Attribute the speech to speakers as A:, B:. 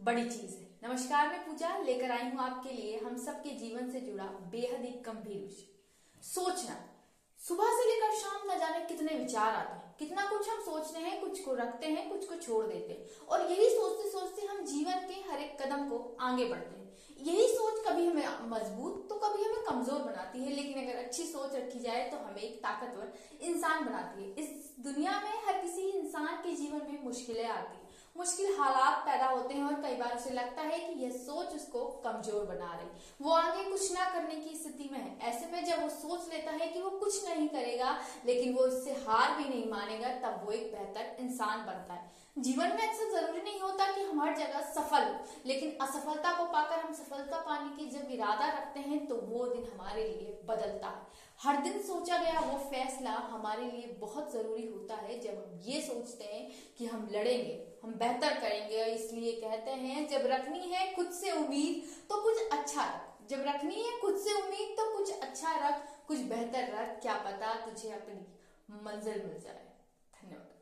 A: बड़ी चीज़ है। नमस्कार, मैं पूजा लेकर आई हूँ आपके लिए। हम सबके जीवन से जुड़ा बेहद ही गंभीर विषय। सोचना। सुबह से लेकर शाम न जाने कितने विचार आते हैं। कितना कुछ हम सोचते हैं, कुछ को रखते हैं, कुछ को छोड़ देते हैं। और यही सोचते सोचते हम जीवन के हर एक कदम को आगे बढ़ते हैं। यही सोच कभी हमें मज़बूत तो कभी हमें कमज़ोर बनाती है, लेकिन अगर अच्छी सोच रखी जाए तो हमें एक ताकतवर इंसान बनाती है। इस दुनिया में हर किसी इंसान के जीवन में मुश्किलें आती है। मुश्किल हालात पैदा होते हैं और कई बार उसे लगता है कि यह सोच उसको कमज़ोर बना रही। वो आगे कुछ ना करने की स्थिति में है। ऐसे में जब वो सोच लेता है कि वो कुछ नहीं करेगा, लेकिन वो इससे हार भी नहीं मानेगा, तब वो एक बेहतर इंसान बनता है। जीवन में अक्सर ज़रूरी नहीं होता कि हम हर जगह सफल लेकिन असफलता को पाकर हम सफलता पाने की जब इरादा रखते हैं तो वो दिन हमारे लिए बदलता है। हर दिन सोचा गया वो फैसला हमारे लिए बहुत ज़रूरी होता है जब हम ये सोचते हैं कि हम लड़ेंगे, हम बेहतर करेंगे। इसलिए कहते हैं, जब रखनी है खुद से उम्मीद तो कुछ अच्छा रख। जब रखनी है खुद से उम्मीद तो कुछ अच्छा रख, कुछ बेहतर रख। क्या पता तुझे अपनी मंजिल मिल जाए। धन्यवाद।